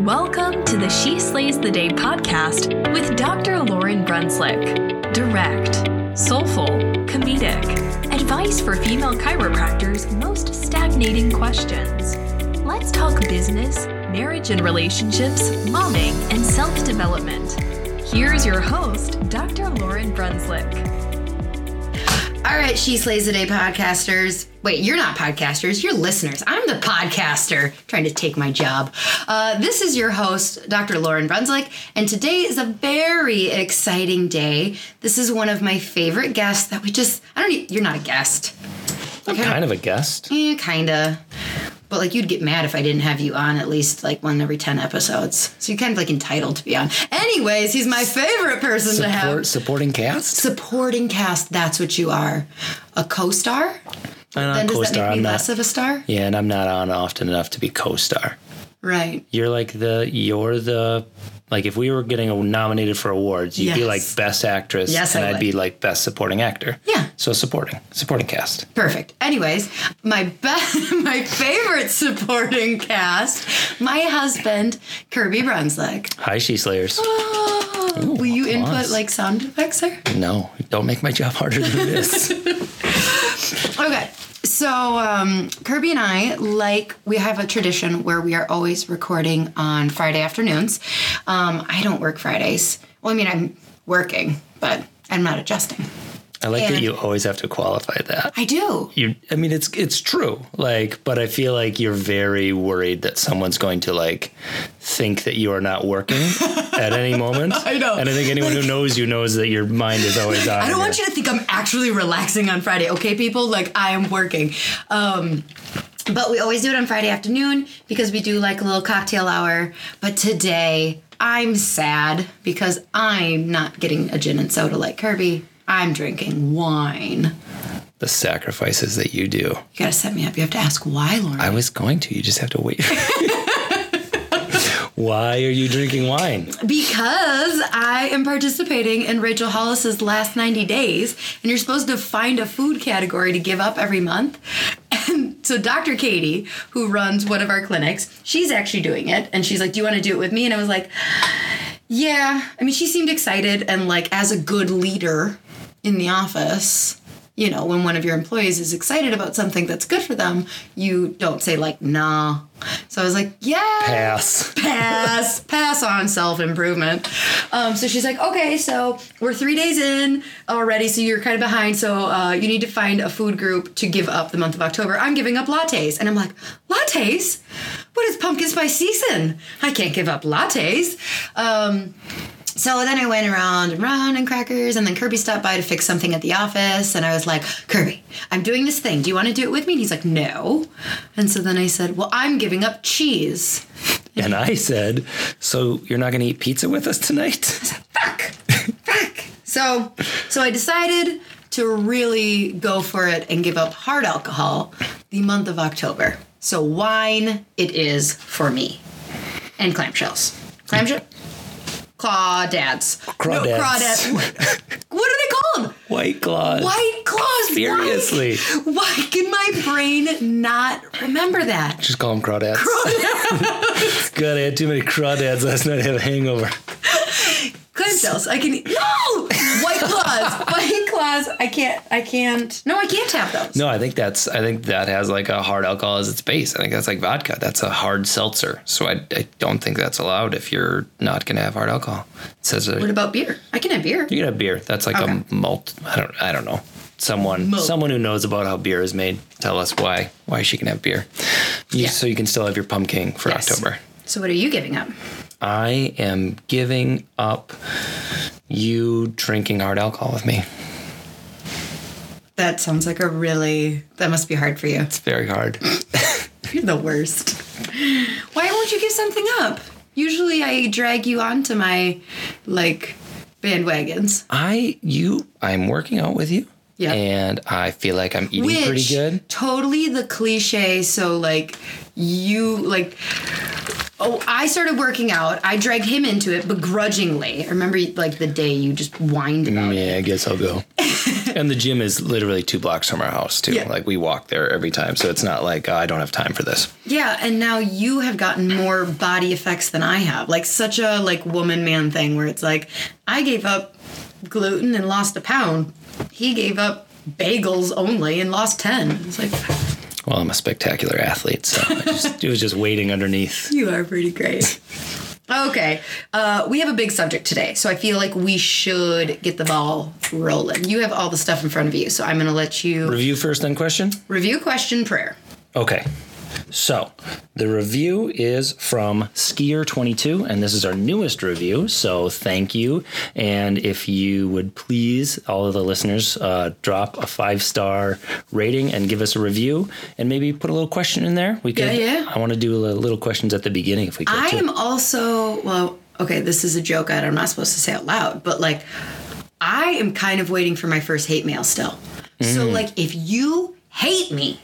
Welcome to the She Slays the Day podcast with Dr. Lauryn Brunslick. Direct, soulful, comedic, advice for female chiropractors' most stagnating questions. Let's talk business, marriage and relationships, momming, and self development. Here's your host, Dr. Lauryn Brunslick. All right, She Slays the Day podcasters. Wait, you're not podcasters, you're listeners. I'm the podcaster trying to take my job. Uh, this is your host, Dr. Lauryn Brunslick, and today is a very exciting day. This is one of my favorite guests that we just, I don't, even, you're not a guest. I'm kind of a guest. Yeah, kinda. But like you'd get mad if I didn't have you on at least like one every ten episodes. So you're kind of like entitled to be on. Anyways, he's my favorite person to have. Supporting cast? Supporting cast, that's what you are. A co-star? I'm Then not does that make me I'm less not. of a star? Yeah, and I'm not on often enough to be co-star. Right. You're like the. You're the. Like if we were getting nominated for awards, you'd be like best actress, Yes, and I I'd would. be like best supporting actor. Yeah. So supporting, supporting cast. Perfect. Anyways, my best, my favorite supporting cast, my husband, Kirby Brunslick. Hi, She Slayers. Oh, Ooh, will you input like sound effects, sir? No, don't make my job harder than this. Okay. So um, Kirby and I like we have a tradition where we are always recording on Friday afternoons. Um, I don't work Fridays. Well, I mean I'm working, but I'm not adjusting. I like that you always have to qualify that. I do. you i mean it's it's true like but i feel like you're very worried that someone's going to like think that you are not working at any moment I know. and i think anyone who knows you knows that your mind is always on I don't want you to think I'm actually relaxing on Friday, okay, people? Like I am working. Um, but we always do it on Friday afternoon because we do like a little cocktail hour. But today I'm sad because I'm not getting a gin and soda like Kirby. I'm drinking wine. the sacrifices that you do You gotta set me up. You have to ask why, Lauryn. i was going to you just have to wait why are you drinking wine Because I am participating in Rachel Hollis's last 90 days, and you're supposed to find a food category to give up every month. And so Dr. Katie, who runs one of our clinics, she's actually doing it, and she's like, "Do you want to do it with me?" And I was like, "Yeah." I mean, she seemed excited, and like as a good leader in the office, you know, when one of your employees is excited about something that's good for them, you don't say like, "Nah." So I was like, "Yeah." pass. Pass. Pass on self-improvement. Um, so she's like okay so we're three days in already so you're kind of behind so uh, you need to find a food group to give up the month of october. I'm giving up lattes. And i'm like lattes? What is pumpkin spice season? I can't give up lattes. Um, so then I went around and round and crackers, and then Kirby stopped by to fix something at the office, and I was like, Kirby, I'm doing this thing. Do you want to do it with me? And he's like, No. And so then I said, Well, I'm giving up cheese. and i said so you're not going to eat pizza with us tonight Said, fuck, fuck. So, so I decided to really go for it and give up hard alcohol the month of October. So wine it is for me, and clamshells. Clamshell, crawdads. No, Crawdads. crawdads. What, what are they called? white claws White claws. Seriously. Why, why can my brain not remember that? just call them crawdads Crawdads. god i had too many crawdads last night i had a hangover Clamshells. I can. No, White claws, white claws. I can't. I can't. No, I can't have those. No, I think that's I think that has like a hard alcohol as its base. I think that's like vodka. That's a hard seltzer. So I, I don't think that's allowed if you're not gonna have hard alcohol. It says What about beer? I can have beer. you can have beer. That's like Okay. a malt. I don't I don't know. Someone Malt. someone who knows about how beer is made. Tell us why why she can have beer. You, Yeah. So you can still have your pumpkin for Yes. October. So what are you giving up? I am giving up you drinking hard alcohol with me. That sounds like a really. That must be hard for you. It's very hard. You're the worst. Why won't you give something up? Usually I drag you onto my like bandwagons. I you I'm working out with you. Yeah. And I feel like I'm eating Which pretty good. totally the cliche. So like you like. Oh, I started working out. I dragged him into it begrudgingly. I remember like the day you just whined about mm, it. Yeah, I guess I'll go. and the gym is literally two blocks from our house too. Yeah. Like we walk there every time, so it's not like oh, I don't have time for this. Yeah, and now you have gotten more body effects than I have. Like such a like woman man thing where it's like I gave up gluten and lost a pound. He gave up bagels only and lost 10. It's like Well, I'm a spectacular athlete, so I just, it was just waiting underneath. you are pretty great. Okay, uh, we have a big subject today, so I feel like we should get the ball rolling. You have all the stuff in front of you, so I'm going to let you Review first, then question. review question prayer. Okay. So, the review is from Skier22, and this is our newest review. So, thank you. And if you would please, all of the listeners, uh, drop a five star rating and give us a review, and maybe put a little question in there. We could. Yeah, yeah. I want to do a little questions at the beginning if we could. I too. am also well. Okay, this is a joke that I'm not supposed to say out loud, but like, I am kind of waiting for my first hate mail still. So Mm. like, if you hate me,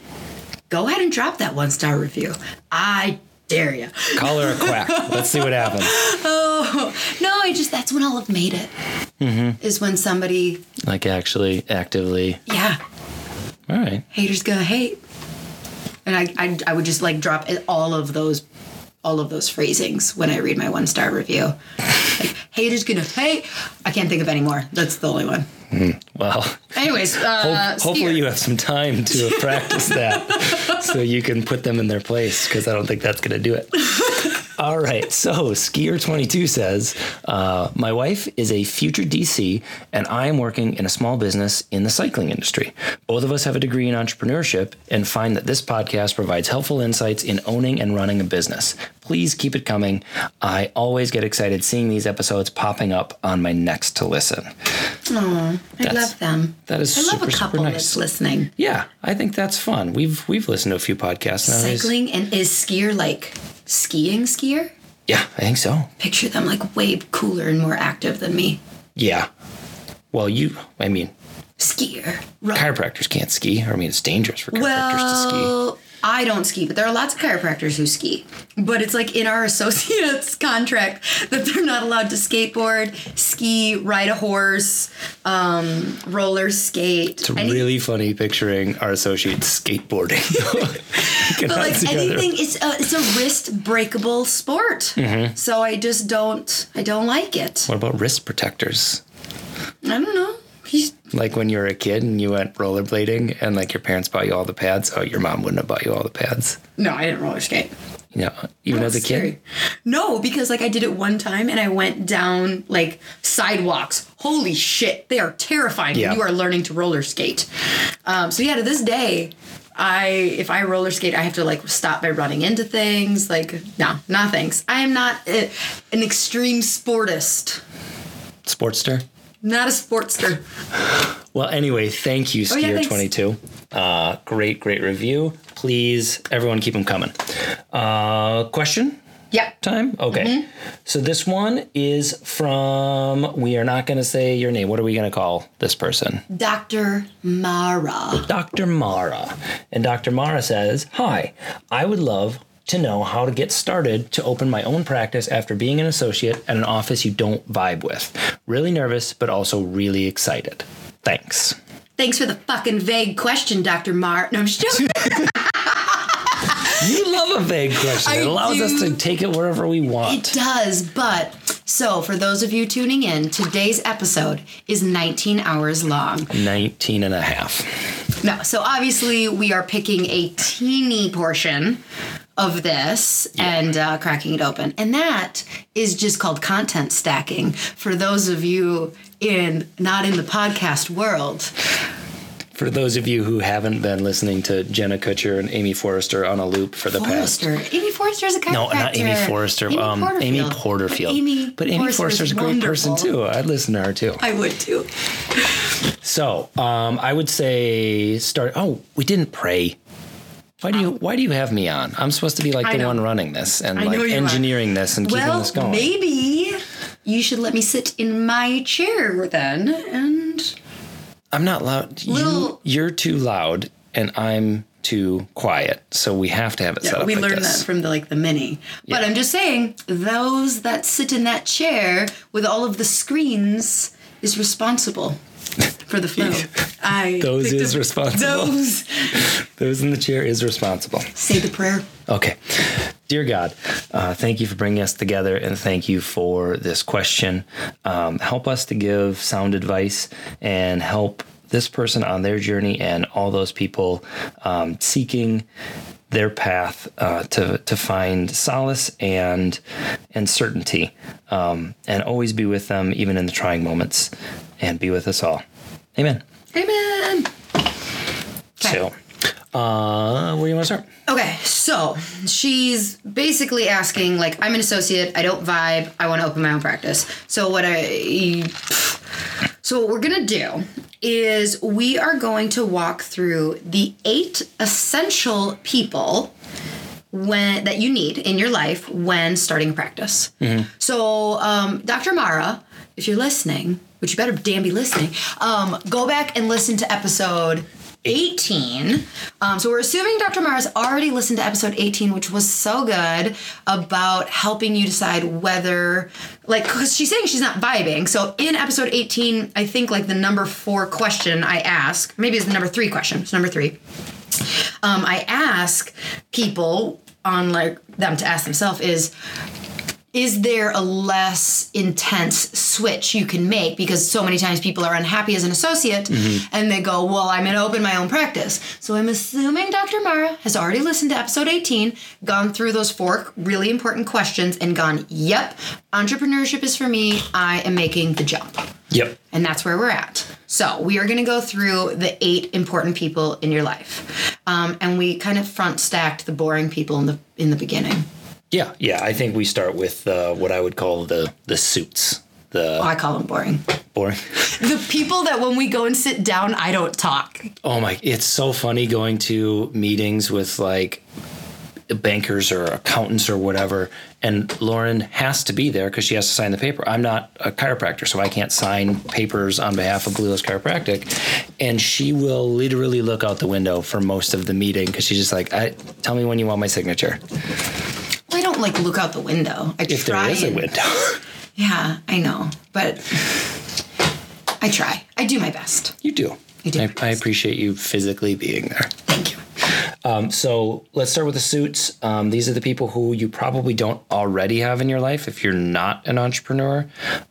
go ahead and drop that one star review. I dare you. Call her a quack. Let's see what happens. Oh no, I just that's when I'll have made it. Mm-hmm. Is when somebody, Like, actually, actively. yeah, All right. haters gonna hate, and I I, I would just like drop all of those. All of those phrasings when I read my one star review. Like, haters gonna hate. I can't think of any more. That's the only one. Well, Anyways, uh, Hope- hopefully you have some time to practice that so you can put them in their place because I don't think that's going to do it. All right. So Skier22 says, uh, My wife is a future DC, and I am working in a small business in the cycling industry. Both of us have a degree in entrepreneurship and find that this podcast provides helpful insights in owning and running a business. Please keep it coming. I always get excited seeing these episodes popping up on my next to listen. I love them. that is I love super, a couple nice. that's listening. Yeah, I think that's fun. We've we've listened to a few podcasts now. Cycling and is skier like skiing skier? Yeah, I think so. Picture them like way cooler and more active than me. Yeah. Well, you, I mean, Skier. Right. chiropractors can't ski. I mean, it's dangerous for chiropractors to ski. I don't ski, but there are lots of chiropractors who ski. But it's like in our associates contract that they're not allowed to skateboard, ski, ride a horse, um, roller skate. It's really funny picturing our associates skateboarding. But like together. anything, it's a, it's a wrist breakable sport. Mm-hmm. So I just don't I don't like it. What about wrist protectors? I don't know. He's Like when you were a kid and you went rollerblading and like your parents bought you all the pads. Oh, your mom wouldn't have bought you all the pads. no, I didn't roller skate. Know, even as a Scary. kid. No, because like I did it one time and I went down like sidewalks. Holy shit, they are terrifying Yeah. when you are learning to roller skate. Um, so yeah, to this day, I if I roller skate, I have to like stop by running into things. Like no, no thanks. I am not a, an extreme sportist. Sportster. Not a sportster. Well, anyway, thank you, Oh, yeah. Skier22. uh, great, great review. Please, everyone, keep them coming. Uh, question Yeah. time? Okay. Mm-hmm. So this one is from, we are not going to say your name. What are we going to call this person? Dr. Mara. Dr. Mara. And Dr. Mara says, Hi, I would love to know how to get started to open my own practice after being an associate at an office you don't vibe with. Really nervous, but also really excited. Thanks. Thanks for the fucking vague question, Dr. Mar. No, I'm just joking. You love a vague question. I it allows us to take it wherever we want. It does, but So, for those of you tuning in, today's episode is 19 hours long. 19 and a half. No, so obviously we are picking a teeny portion of this and uh, cracking it open, and that is just called content stacking. For those of you in not in the podcast world, For those of you who haven't been listening to Jenna Kutcher and Amy Forrester on a loop for the past. Forrester, Amy Forrester is a chiropractor. No, not Amy Forrester. Amy um, Amy Porterfield. Porterfield. Amy but Amy Forrester is a great person too. I'd listen to her too. I would too. So, um, I would say start. Oh, we didn't pray. Why do you Why do you have me on? I'm supposed to be like I the know. one running this and I like you are. engineering this and keeping this going. maybe you should let me sit in my chair then, and I'm not loud. You, Little- you're too loud, and I'm too quiet. So we have to have it set Yeah, up we like learned this. that from the like the mini. But I'm just saying, those that sit in that chair with all of the screens is responsible for the flow. I Those is up responsible. Those Those in the chair is responsible. say the prayer. Okay. Dear God, uh, thank you for bringing us together and thank you for this question. Um, help us to give sound advice and help this person on their journey and all those people um, seeking their path uh, to to find solace and and certainty, um, and always be with them even in the trying moments, and be with us all. Amen. Amen. So, uh, where do you want to start? Okay, so she's basically asking, like, I'm an associate, I don't vibe, I want to open my own practice. So what I so what we're gonna do is we are going to walk through the eight essential people when that you need in your life when starting a practice. So um, Dr. Mara, if you're listening, which you better damn be listening, um, go back and listen to episode 18. Um, so we're assuming Dr. Mara's already listened to episode 18, which was so good about helping you decide whether, like, because she's saying she's not vibing. So in episode 18, I think like the number four question I ask, maybe it's the number three question. It's number three um, I ask people on like them to ask themselves is is there a less intense switch you can make because so many times people are unhappy as an associate and they go well i'm going to open my own practice so i'm assuming dr mara has already listened to episode 18 gone through those four really important questions and gone yep entrepreneurship is for me i am making the jump Yep. and that's where we're at. So we are going to go through the eight important people in your life, um, and we kind of front stacked the boring people in the in the beginning. Yeah, yeah. I think we start with uh, what I would call the the suits. The Oh, I call them boring. boring. The people that when we go and sit down, I don't talk. Oh my! It's so funny going to meetings with like bankers or accountants or whatever, and Lauryn has to be there because she has to sign the paper. I'm not a chiropractor, so I can't sign papers on behalf of Bluelos Chiropractic, and she will literally look out the window for most of the meeting because she's just like, I, "Tell me when you want my signature." I don't like look out the window. I If try. there is a window. Yeah, I know, but I try. I do my best. You do. You do. I, I appreciate you physically being there. Thank you. Um, so let's start with the suits. Um, these are the people who you probably don't already have in your life if you're not an entrepreneur.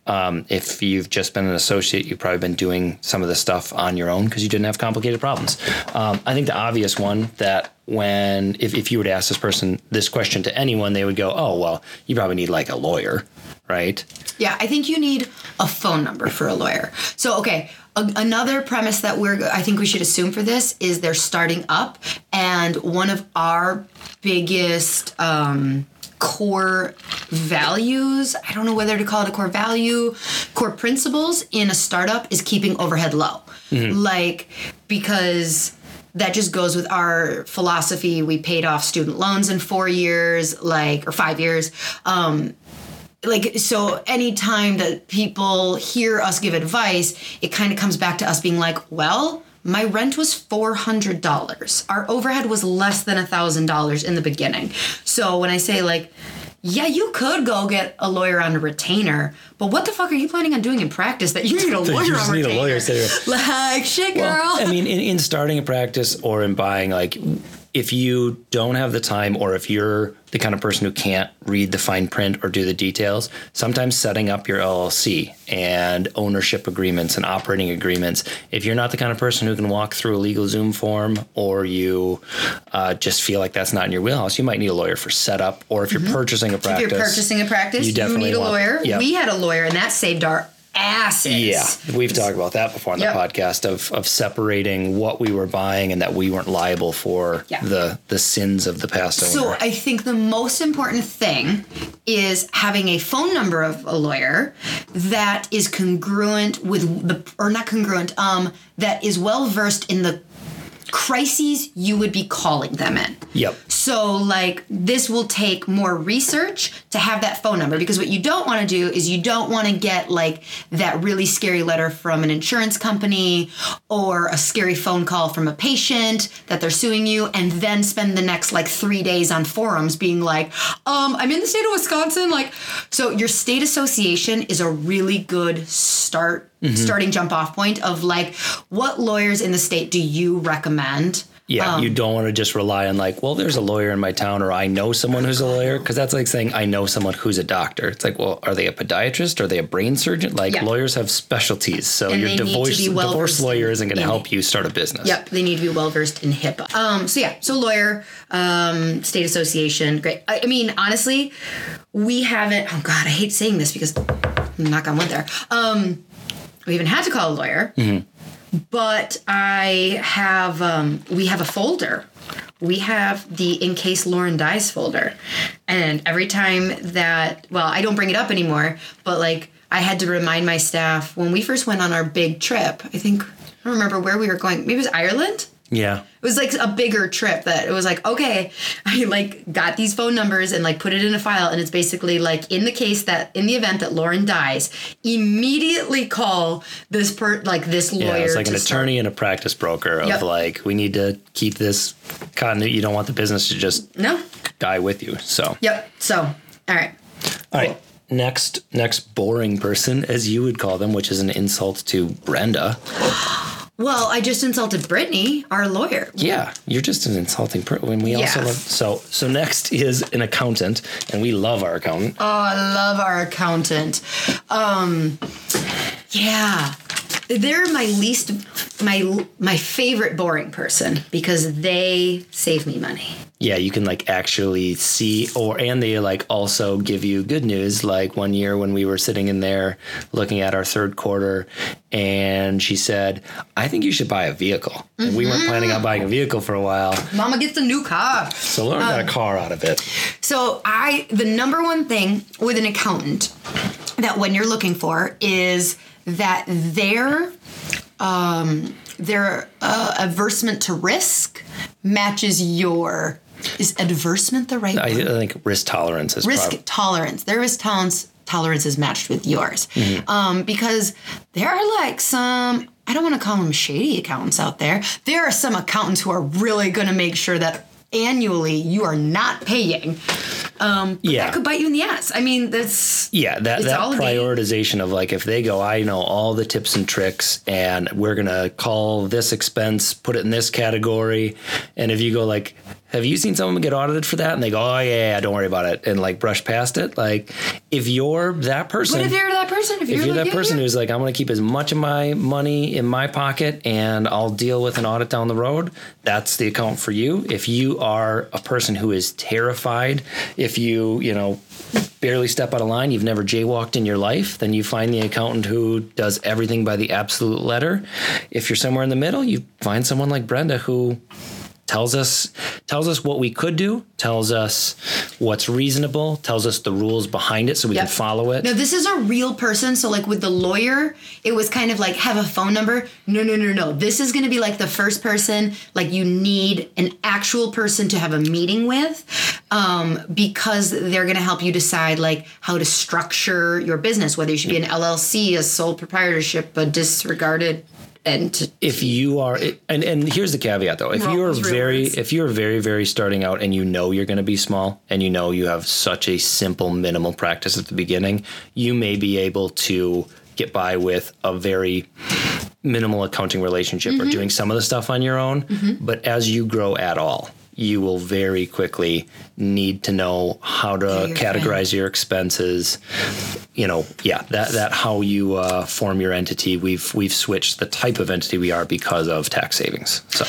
Um, if you've just been an associate, you've probably been doing some of the stuff on your own because you didn't have complicated problems. Um, I think the obvious one that when if, if you were to ask this person this question to anyone, they would go, "Oh, well, you probably need like a lawyer." Right? Yeah, I think you need a phone number for a lawyer. So, okay, a- another premise that we're I think we should assume for this is they're starting up, and one of our biggest um, core values I don't know whether to call it a core value, core principles in a startup is keeping overhead low, like because that just goes with our philosophy. We paid off student loans in four years, like or five years. Um, like so anytime that people hear us give advice it kind of comes back to us being like well my rent was $400 our overhead was less than $1000 in the beginning. So when i say like yeah you could go get a lawyer on a retainer but what the fuck are you planning on doing in practice that you need a lawyer just on need a retainer? lawyer sitting like shit girl. Well, I mean, in, in starting a practice or in buying, like, if you don't have the time or if you're the kind of person who can't read the fine print or do the details, sometimes setting up your LLC and ownership agreements and operating agreements, if you're not the kind of person who can walk through a LegalZoom form or you uh, just feel like that's not in your wheelhouse, you might need a lawyer for setup. Or if you're purchasing a practice, Mm-hmm. If you're purchasing a practice, you you, definitely need a want- lawyer. yeah. We had a lawyer, and that saved our asses. Yeah, we've talked about that before on Yep. the podcast of of separating what we were buying and that we weren't liable for Yeah. the the sins of the past owner. So I think the most important thing is having a phone number of a lawyer that is congruent with the or not congruent, um, that is well versed in the crises you would be calling them in. yep. So, like, this will take more research to have that phone number because what you don't want to do is you don't want to get like that really scary letter from an insurance company or a scary phone call from a patient that they're suing you and then spend the next like three days on forums being like, um, I'm in the state of Wisconsin. Like, so your state association is a really good start, starting jump off point of like, what lawyers in the state do you recommend? Yeah, Um, you don't want to just rely on like, well, there's a lawyer in my town, or I know someone who's a lawyer, because that's like saying I know someone who's a doctor. It's like, well, are they a podiatrist? Are they a brain surgeon? Like Yeah. lawyers have specialties, so And your they need to divorce well divorce lawyer isn't going to help you start a business. Yep, they need to be well versed in HIPAA. Um, so yeah, so lawyer, um, state association, great. I, I mean, honestly, we haven't. Oh God, I hate saying this because knock on wood there. Um, we haven't had to call a lawyer, but I have. Um, we have a folder. We have the in case Lauryn dies folder, and every time that well, I don't bring it up anymore, but like I had to remind my staff when we first went on our big trip. I think I don't remember where we were going. Maybe it was Ireland. Yeah. It was like a bigger trip that it was like, okay, I like got these phone numbers and like put it in a file. And it's basically like in the case that in the event that Lauryn dies, immediately call this per like this lawyer. Yeah, it's like an start- attorney and a practice broker of Yep. like, we need to keep this continuity. You don't want the business to just No. die with you. So, Yep. So, all right. all right. Next, next boring person, as you would call them, which is an insult to Brenda. Well, I just insulted Brittany, our lawyer. Yeah, you're just an insulting person. When we also love so so next is an accountant, and we love our accountant. Oh, I love our accountant. Um, yeah, they're my least, my my favorite boring person because they save me money. Yeah, you can like actually see, or and they like also give you good news. Like one year when we were sitting in there looking at our third quarter, and she said, "I think you should buy a vehicle." And we weren't planning on buying a vehicle for a while, Mama gets a new car. so Lauryn got a um, car out of it. So I the number one thing with an accountant that when you're looking for is that their um their uh, aversion to risk matches your is adversement the right I, I think risk tolerance is risk prob- tolerance. Their risk tolerance tolerance is matched with yours. Mm-hmm. um, because there are like some i don't want to call them shady accountants out there. There are some accountants who are really going to make sure that annually you are not paying um, Yeah. that could bite you in the ass i mean that's Yeah, that, that all prioritization of like if they go, I know all the tips and tricks, and we're gonna call this expense, put it in this category, and if you go like, have you seen someone get audited for that? And they go, oh yeah, yeah don't worry about it, and like brush past it. Like if you're that person, what if you're that person if you're, if you're like, that yeah, person yeah. who's like, I'm going to keep as much of my money in my pocket and I'll deal with an audit down the road, that's the account for you. If you are a person who is terrified, if you, you know, barely step out of line, you've never jaywalked in your life, then you find the accountant who does everything by the absolute letter. If you're somewhere in the middle, you find someone like Brenda who tells us tells us what we could do, tells us what's reasonable, tells us the rules behind it so we Yep. can follow it. No, this is a real person. So, like with the lawyer, it was kind of like have a phone number. No, no, no, no. This is going to be like the first person. Like you need an actual person to have a meeting with, um, because they're going to help you decide like how to structure your business, whether you should be an LLC, a sole proprietorship, a disregarded entity. if you are and and here's the caveat though if Well, you're very words. if you're very very starting out and you know you're going to be small and you know you have such a simple minimal practice at the beginning you may be able to get by with a very minimal accounting relationship Mm-hmm. or doing some of the stuff on your own but as you grow at all you will very quickly need to know how to categorize your expenses. You know, yeah, that that how you uh, form your entity. We've we've switched the type of entity we are because of tax savings. So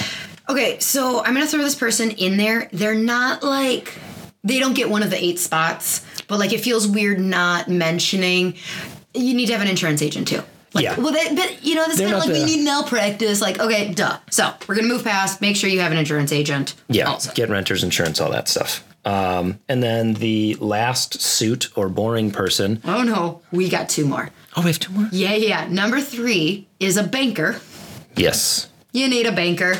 Okay, so I'm gonna throw this person in there. They're not like they don't get one of the eight spots, but like it feels weird not mentioning. You need to have an insurance agent too. Like, Yeah. Well, they, but you know, this kind of like we the- need malpractice. Like, okay, duh. So we're gonna move past. Make sure you have an insurance agent. yeah, Also. get renters insurance, all that stuff. Um, and then the last suit or boring person. Oh no, we got two more. Oh, we have two more. Yeah, yeah. Number three is a banker. Yes. you need a banker.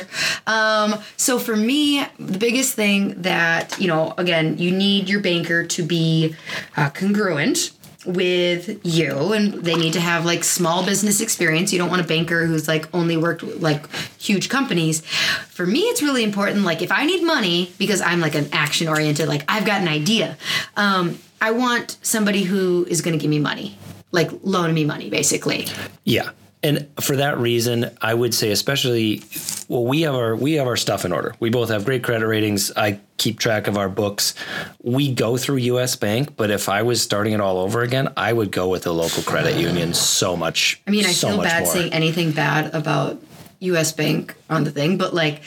Um, so for me, the biggest thing that, you know, again, you need your banker to be uh, congruent with you and they need to have like small business experience. You don't want a banker who's like only worked with like huge companies. For me it's really important like if i need money because i'm like an action oriented like i've got an idea um, i want somebody who is going to give me money like loan me money basically. Yeah. And for that reason, I would say especially well we have our we have our stuff in order. We both have great credit ratings. I keep track of our books. We go through US Bank, but if I was starting it all over again, I would go with a local credit union so much I mean, I so feel bad more. saying anything bad about US Bank on the thing, but like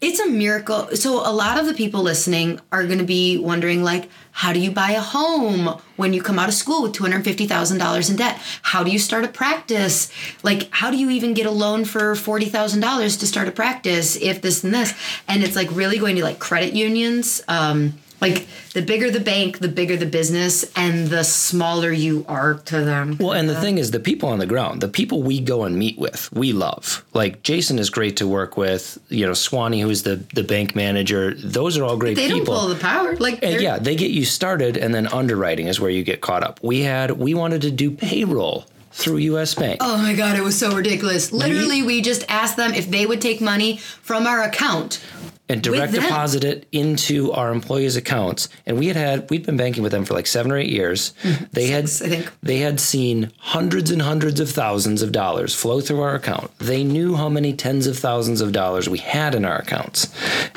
it's a miracle. So a lot of the people listening are going to be wondering like how do you buy a home when you come out of school with $250,000 in debt? How do you start a practice? Like how do you even get a loan for $40,000 to start a practice if this and this? And it's like really going to like credit unions um like the bigger the bank, the bigger the business and the smaller you are to them. Well, and the thing is, the people on the ground, the people we go and meet with, we love. Like Jason is great to work with. You know, Swanee, who's the the bank manager. Those are all great they people. don't pull the power. Like And yeah, they get you started, and then underwriting is where you get caught up. We had we wanted to do payroll through U.S. Bank. Oh my god, it was so ridiculous. Literally, we just asked them if they would take money from our account. And direct deposit it into our employees' accounts. And we had had we'd been banking with them for like seven or eight years. They had Six, I think. they had seen hundreds and hundreds of thousands of dollars flow through our account. They knew how many tens of thousands of dollars we had in our accounts,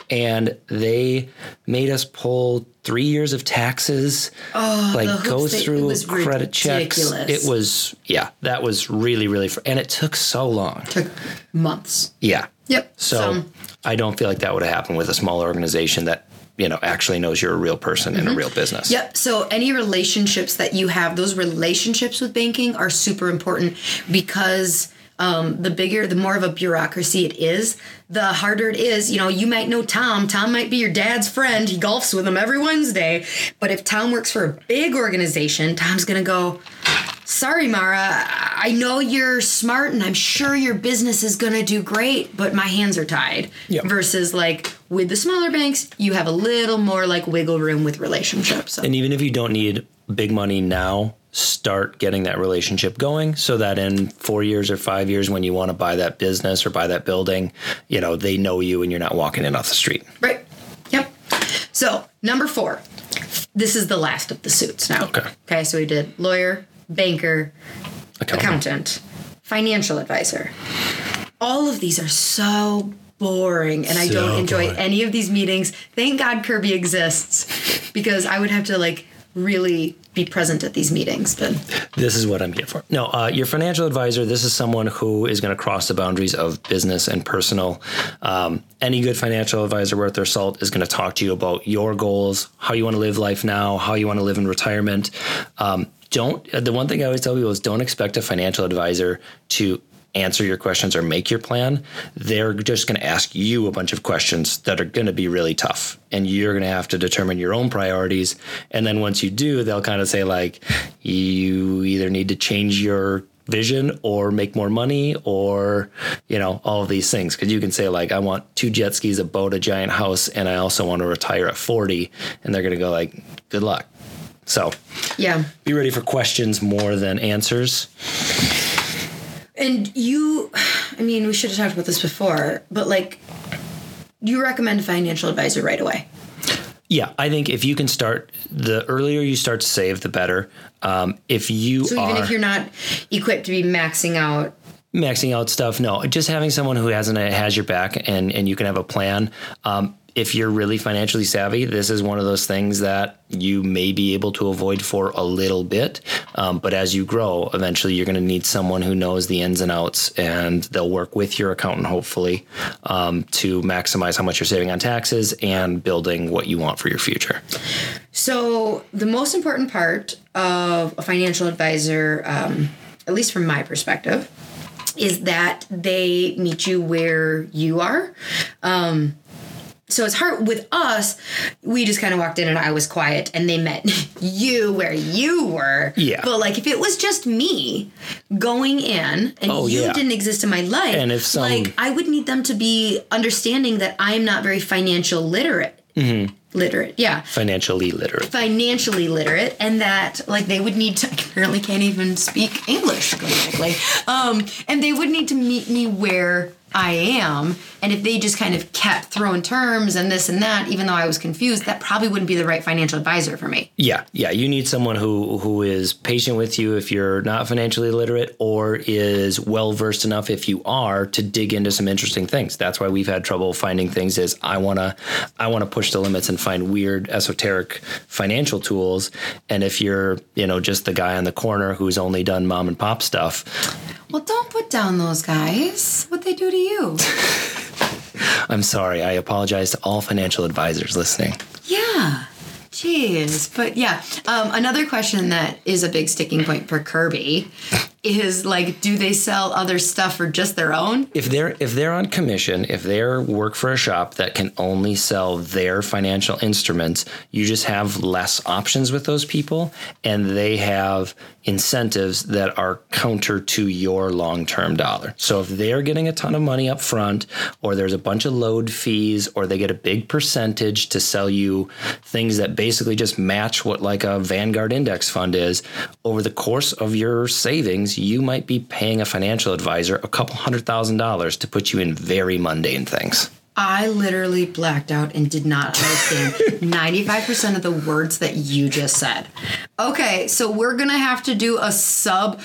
and they made us pull three years of taxes. Oh, like go hoops they- it through credit checks. It was yeah, that was really really fr- and it took so long. Took months. Yeah. Yep. So, I don't feel like that would have happened with a small organization that you know actually knows you're a real person in a real business. Yep. So any relationships that you have, those relationships with banking are super important because um, the bigger, the more of a bureaucracy it is, the harder it is. You know, you might know Tom. Tom might be your dad's friend. He golfs with him every Wednesday. But if Tom works for a big organization, Tom's gonna go. Sorry, Mara. I know you're smart and I'm sure your business is going to do great, but my hands are tied. Yep. Versus, like, with the smaller banks, you have a little more, like, wiggle room with relationships. So. And even if you don't need big money now, start getting that relationship going so that in four years or five years, when you want to buy that business or buy that building, you know, they know you and you're not walking in off the street. Right. Yep. So, number four. This is the last of the suits now. Okay. Okay, so we did lawyer, banker, Accountant. accountant, financial advisor. All of these are so boring, and I don't enjoy boring. any of these meetings. Thank God Kirby exists because I would have to like really be present at these meetings. But This is what I'm here for. No, uh, your financial advisor, this is someone who is going to cross the boundaries of business and personal. Um, any good financial advisor worth their salt is going to talk to you about your goals, how you want to live life now, how you want to live in retirement. Um, don't, uh, the one thing I always tell people is don't expect a financial advisor to answer your questions or make your plan. They're just going to ask you a bunch of questions that are going to be really tough. And you're going to have to determine your own priorities. And then once you do, they'll kind of say, like, you either need to change your vision or make more money or you know all of these things because you can say like i want two jet skis a boat a giant house and i also want to retire at 40 and they're going to go like good luck so yeah. be ready for questions more than answers And you, I mean, we should have talked about this before, but like, do you recommend a financial advisor right away. Yeah, I think if you can start, the earlier you start to save, the better. Um, if you So are even if you're not equipped to be maxing out, maxing out stuff, no, just having someone who hasn't has your back and and you can have a plan. Um, if you're really financially savvy, this is one of those things that you may be able to avoid for a little bit. Um, but as you grow, eventually you're going to need someone who knows the ins and outs, and they'll work with your accountant, hopefully, um, to maximize how much you're saving on taxes and building what you want for your future. So, the most important part of a financial advisor, um, at least from my perspective, is that they meet you where you are. Um, so it's hard with us. We just kind of walked in and I was quiet, and they met you where you were. Yeah. But like, if it was just me going in and Oh, you yeah. didn't exist in my life, And if some- like, I would need them to be understanding that I'm not very financial literate. Mm-hmm. Literate, yeah Financially literate. financially literate and that like they would need to I apparently can't even speak english correctly um, and they would need to meet me where i am and if they just kind of kept throwing terms and this and that even though i was confused that probably wouldn't be the right financial advisor for me Yeah, yeah. You need someone who who is patient with you if you're not financially literate, or is well versed enough if you are to dig into some interesting things. That's why we've had trouble finding things. Is I wanna I wanna push the limits and find weird esoteric financial tools. And if you're you know just the guy on the corner who's only done mom and pop stuff, well don't put down those guys what they do to you I'm sorry. I apologize to all financial advisors listening. yeah Jeez, but yeah. Um, another question that is a big sticking point for Kirby is like, do they sell other stuff for just their own? if they're if they're on commission, if they're work for a shop that can only sell their financial instruments, you just have less options with those people and they have incentives that are counter to your long-term dollar. So if they're getting a ton of money up front or there's a bunch of load fees or they get a big percentage to sell you things that basically just match what like a Vanguard index fund is, over the course of your savings, you might be paying a financial advisor a couple hundred thousand dollars to put you in very mundane things. I literally blacked out and did not understand 95% of the words that you just said. Okay, so we're gonna have to do a sub.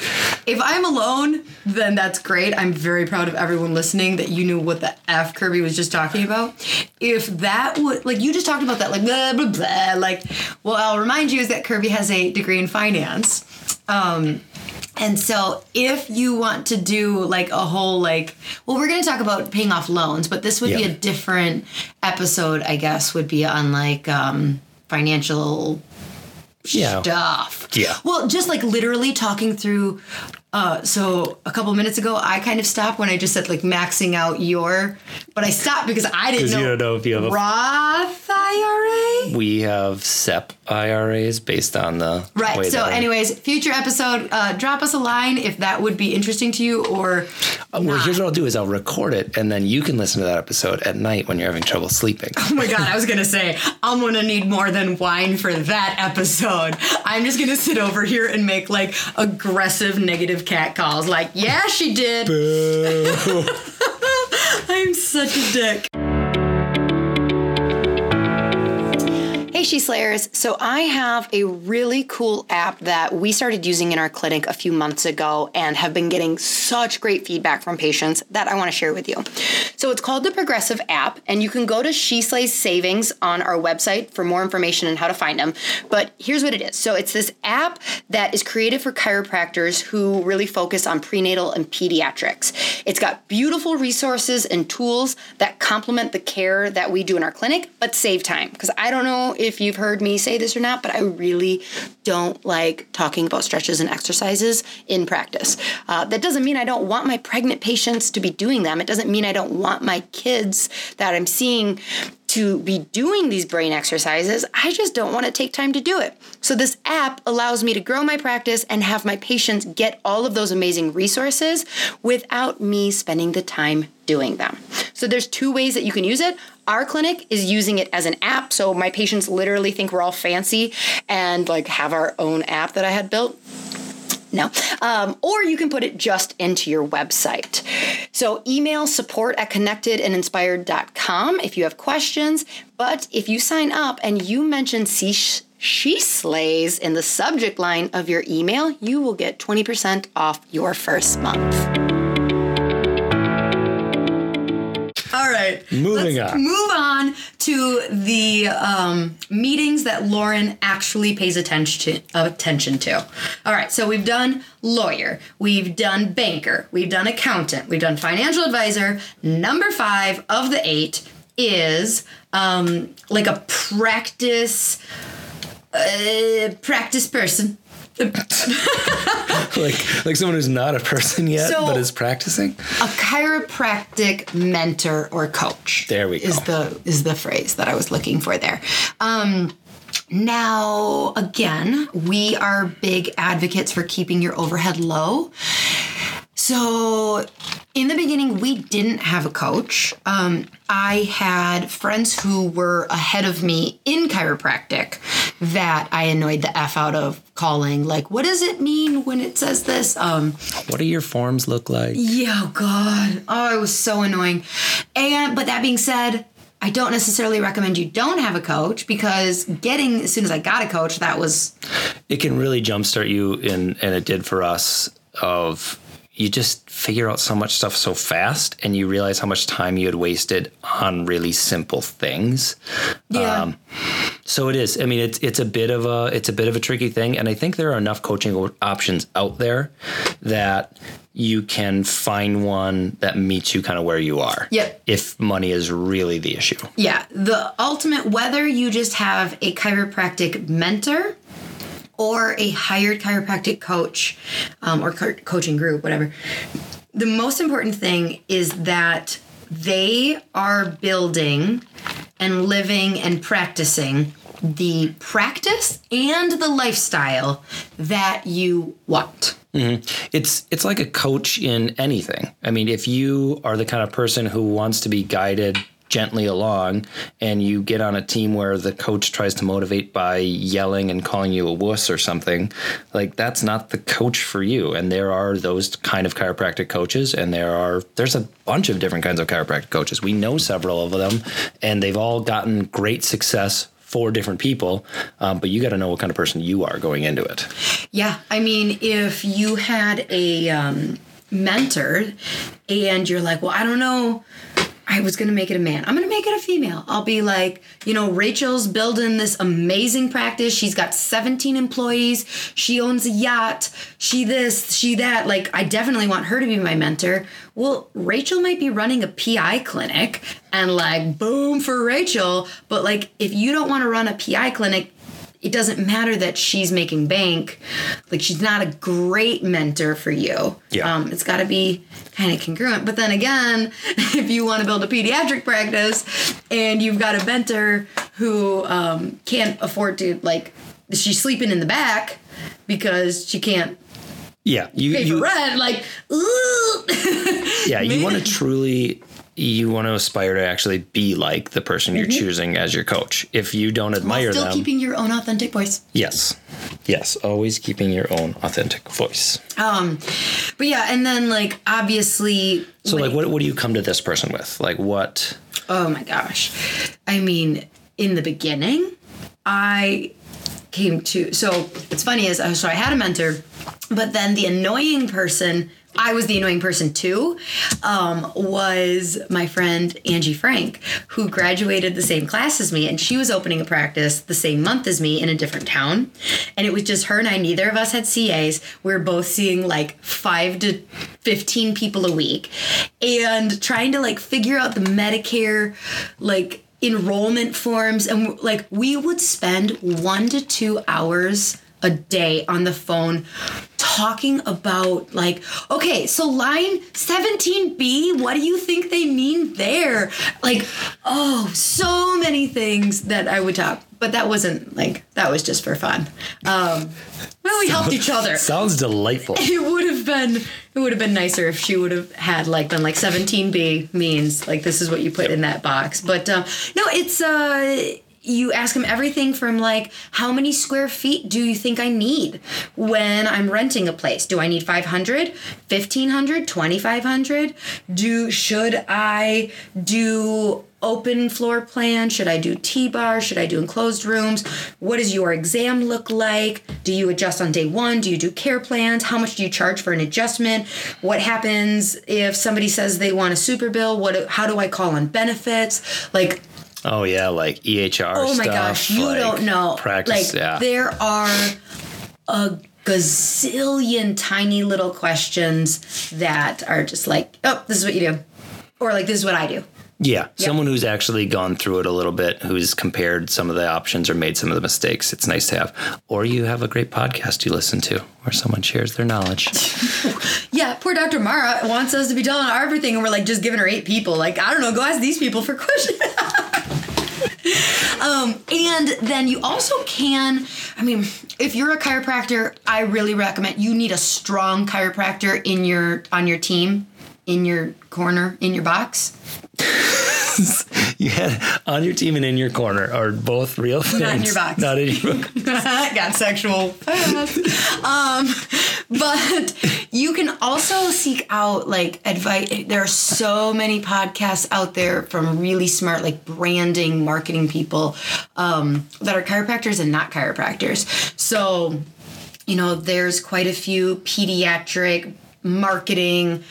If I'm alone, then that's great. I'm very proud of everyone listening that you knew what the F Kirby was just talking about. If that would, like, you just talked about that, like, blah, blah, blah. Like, well, I'll remind you is that Kirby has a degree in finance. Um, and so if you want to do like a whole like well we're going to talk about paying off loans, but this would be a different episode I guess would be on like um financial Yeah. stuff. Yeah. Well, just like literally talking through uh so a couple minutes ago I kind of stopped when I just said like maxing out your but I stopped because I didn't 'Cause know you don't know if you have a- Roth IRA. We have SEP IRAs based on the Right. way So, that are- anyways, future episode, uh, drop us a line if that would be interesting to you, or Uh, well, here's what I'll do is I'll record it and then you can listen to that episode at night when you're having trouble sleeping. oh my god, I was gonna say I'm gonna need more than wine for that episode. I'm just gonna sit over here and make like aggressive negative cat calls, like yeah, she did. I'm such a dick. Hey, She Slayers. So, I have a really cool app that we started using in our clinic a few months ago and have been getting such great feedback from patients that I want to share with you. So, it's called the Progressive app, and you can go to She Slays Savings on our website for more information on how to find them. But here's what it is so, it's this app that is created for chiropractors who really focus on prenatal and pediatrics. It's got beautiful resources and tools that complement the care that we do in our clinic, but save time. Because I don't know if you've heard me say this or not, but I really don't like talking about stretches and exercises in practice. Uh, that doesn't mean I don't want my pregnant patients to be doing them. It doesn't mean I don't want my kids that I'm seeing to be doing these brain exercises. I just don't want to take time to do it. So, this app allows me to grow my practice and have my patients get all of those amazing resources without me spending the time doing them. So, there's two ways that you can use it. Our clinic is using it as an app. So, my patients literally think we're all fancy and like have our own app that I had built. No. Um, or you can put it just into your website. So email support at connectedandinspired.com if you have questions. But if you sign up and you mention she, she slays in the subject line of your email, you will get 20% off your first month. Right. Moving Let's on. Move on to the um, meetings that Lauryn actually pays attention attention to. All right. So we've done lawyer, we've done banker, we've done accountant, we've done financial advisor. Number five of the eight is um, like a practice uh, practice person. like like someone who's not a person yet So- but is practicing. a chiropractic mentor or coach. There we go. Is the is the phrase that I was looking for there. Um, now again, we are big advocates for keeping your overhead low. So in the beginning, we didn't have a coach. Um, I had friends who were ahead of me in chiropractic that I annoyed the F out of calling, like, what does it mean when it says this? Um, What do your forms look like? yeah, oh God. Oh, it was so annoying. And but that being said, I don't necessarily recommend you don't have a coach because getting as soon as I got a coach, that was It can really jumpstart you in and it did for us of you just figure out so much stuff so fast and you realize how much time you had wasted on really simple things. yeah. Um, so it is. I mean, it's it's a bit of a it's a bit of a tricky thing, and I think there are enough coaching options out there that you can find one that meets you kind of where you are. Yep. If money is really the issue. Yeah, the ultimate whether you just have a chiropractic mentor or a hired chiropractic coach um, or co- coaching group, whatever. The most important thing is that they are building and living and practicing the practice and the lifestyle that you want. It's it's like a coach in anything. I mean, if you are the kind of person who wants to be guided gently along and you get on a team where the coach tries to motivate by yelling and calling you a wuss or something, like that's not the coach for you. And there are those kind of chiropractic coaches and there are there's a bunch of different kinds of chiropractic coaches. We know several of them and they've all gotten great success for different people, um, but you got to know what kind of person you are going into it. Yeah, I mean, if you had a um, mentor and you're like, well, I don't know, I was gonna make it a man. I'm gonna make it a female. I'll be like, you know, Rachel's building this amazing practice. She's got 17 employees. She owns a yacht. She this, she that. Like, I definitely want her to be my mentor. Well, Rachel might be running a PI clinic and like, boom for Rachel. But like, if you don't want to run a PI clinic, it doesn't matter that she's making bank. Like she's not a great mentor for you. Yeah. Um, it's got to be kind of congruent. But then again, if you want to build a pediatric practice and you've got a mentor who um, can't afford to like, she's sleeping in the back because she can't Yeah, you pay you for rent. Like, ooh. yeah you want to truly you want to aspire to actually be like the person you're choosing as your coach. If you don't admire Mm-hmm. Still them, keeping your own authentic voice. yes, yes, always keeping your own authentic voice. Um, but yeah, and then like obviously So, like, what what do you come to this person with? Like, what? Oh my gosh. I mean, in the beginning, I came to so what's funny is so I had a mentor, but then the annoying person, I was the annoying person too, um, was my friend Angie Frank, who graduated the same class as me, and she was opening a practice the same month as me in a different town. And it was just her and I, neither of us had CAs. We were both seeing like five to 15 people a week and trying to like figure out the Medicare, like enrollment forms and like we would spend one to two hours a day on the phone talking about like okay so line 17b what do you think they mean there? Like oh so many things that i would talk but that wasn't like that was just for fun. Um well we helped each other. Sounds delightful. it would have been it would have been nicer if she would have had like been like 17b means like this is what you put in that box. But uh, no it's uh you ask them everything from like how many square feet do you think i need when i'm renting a place do i need 500 1500 2500 do should i do open floor plan? Should I do T bar? Should I do enclosed rooms? What does your exam look like? Do you adjust on day one? Do you do care plans? How much do you charge for an adjustment? What happens if somebody says they want a super bill? What? How do I call on benefits? Like Oh yeah, like EHR. Oh my stuff, gosh, you like don't know. Practice, like yeah. there are a gazillion tiny little questions that are just like, oh, this is what you do, or like this is what I do. Yeah, someone who's actually gone through it a little bit, who's compared some of the options or made some of the mistakes. It's nice to have. Or you have a great podcast you listen to where someone shares their knowledge. Yeah, poor Dr. Mara wants us to be telling her everything, and we're like just giving her eight people. Like I don't know, go ask these people for questions. um, and then you also can, I mean, if you're a chiropractor, I really recommend you need a strong chiropractor in your on your team, in your corner, in your box. you had on your team and in your corner are both real things. Not in your box. Not in your box. Got sexual. um, but you can also seek out like advice. There are so many podcasts out there from really smart, like branding, marketing people um, that are chiropractors and not chiropractors. So, you know, there's quite a few pediatric marketing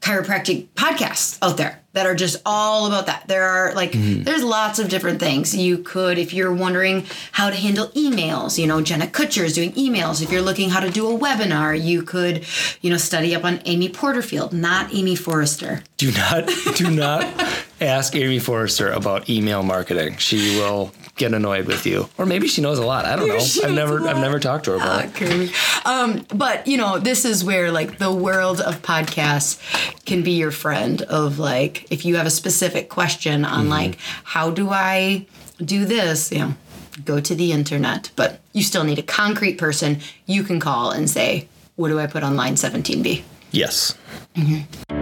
chiropractic podcasts out there that are just all about that. There are like there's lots of different things. You could if you're wondering how to handle emails, you know, Jenna Kutcher is doing emails. If you're looking how to do a webinar, you could, you know, study up on Amy Porterfield, not Amy Forrester. Do not do not ask Amy Forrester about email marketing. She will get annoyed with you. Or maybe she knows a lot. I don't know. I've never. I've never talked to her about it. Um, but you know, this is where like the world of podcasts can be your friend of like if you have a specific question on mm-hmm. like how do I do this, you know, go to the internet. But you still need a concrete person you can call and say, what do I put on line 17B? Yes. Mm-hmm.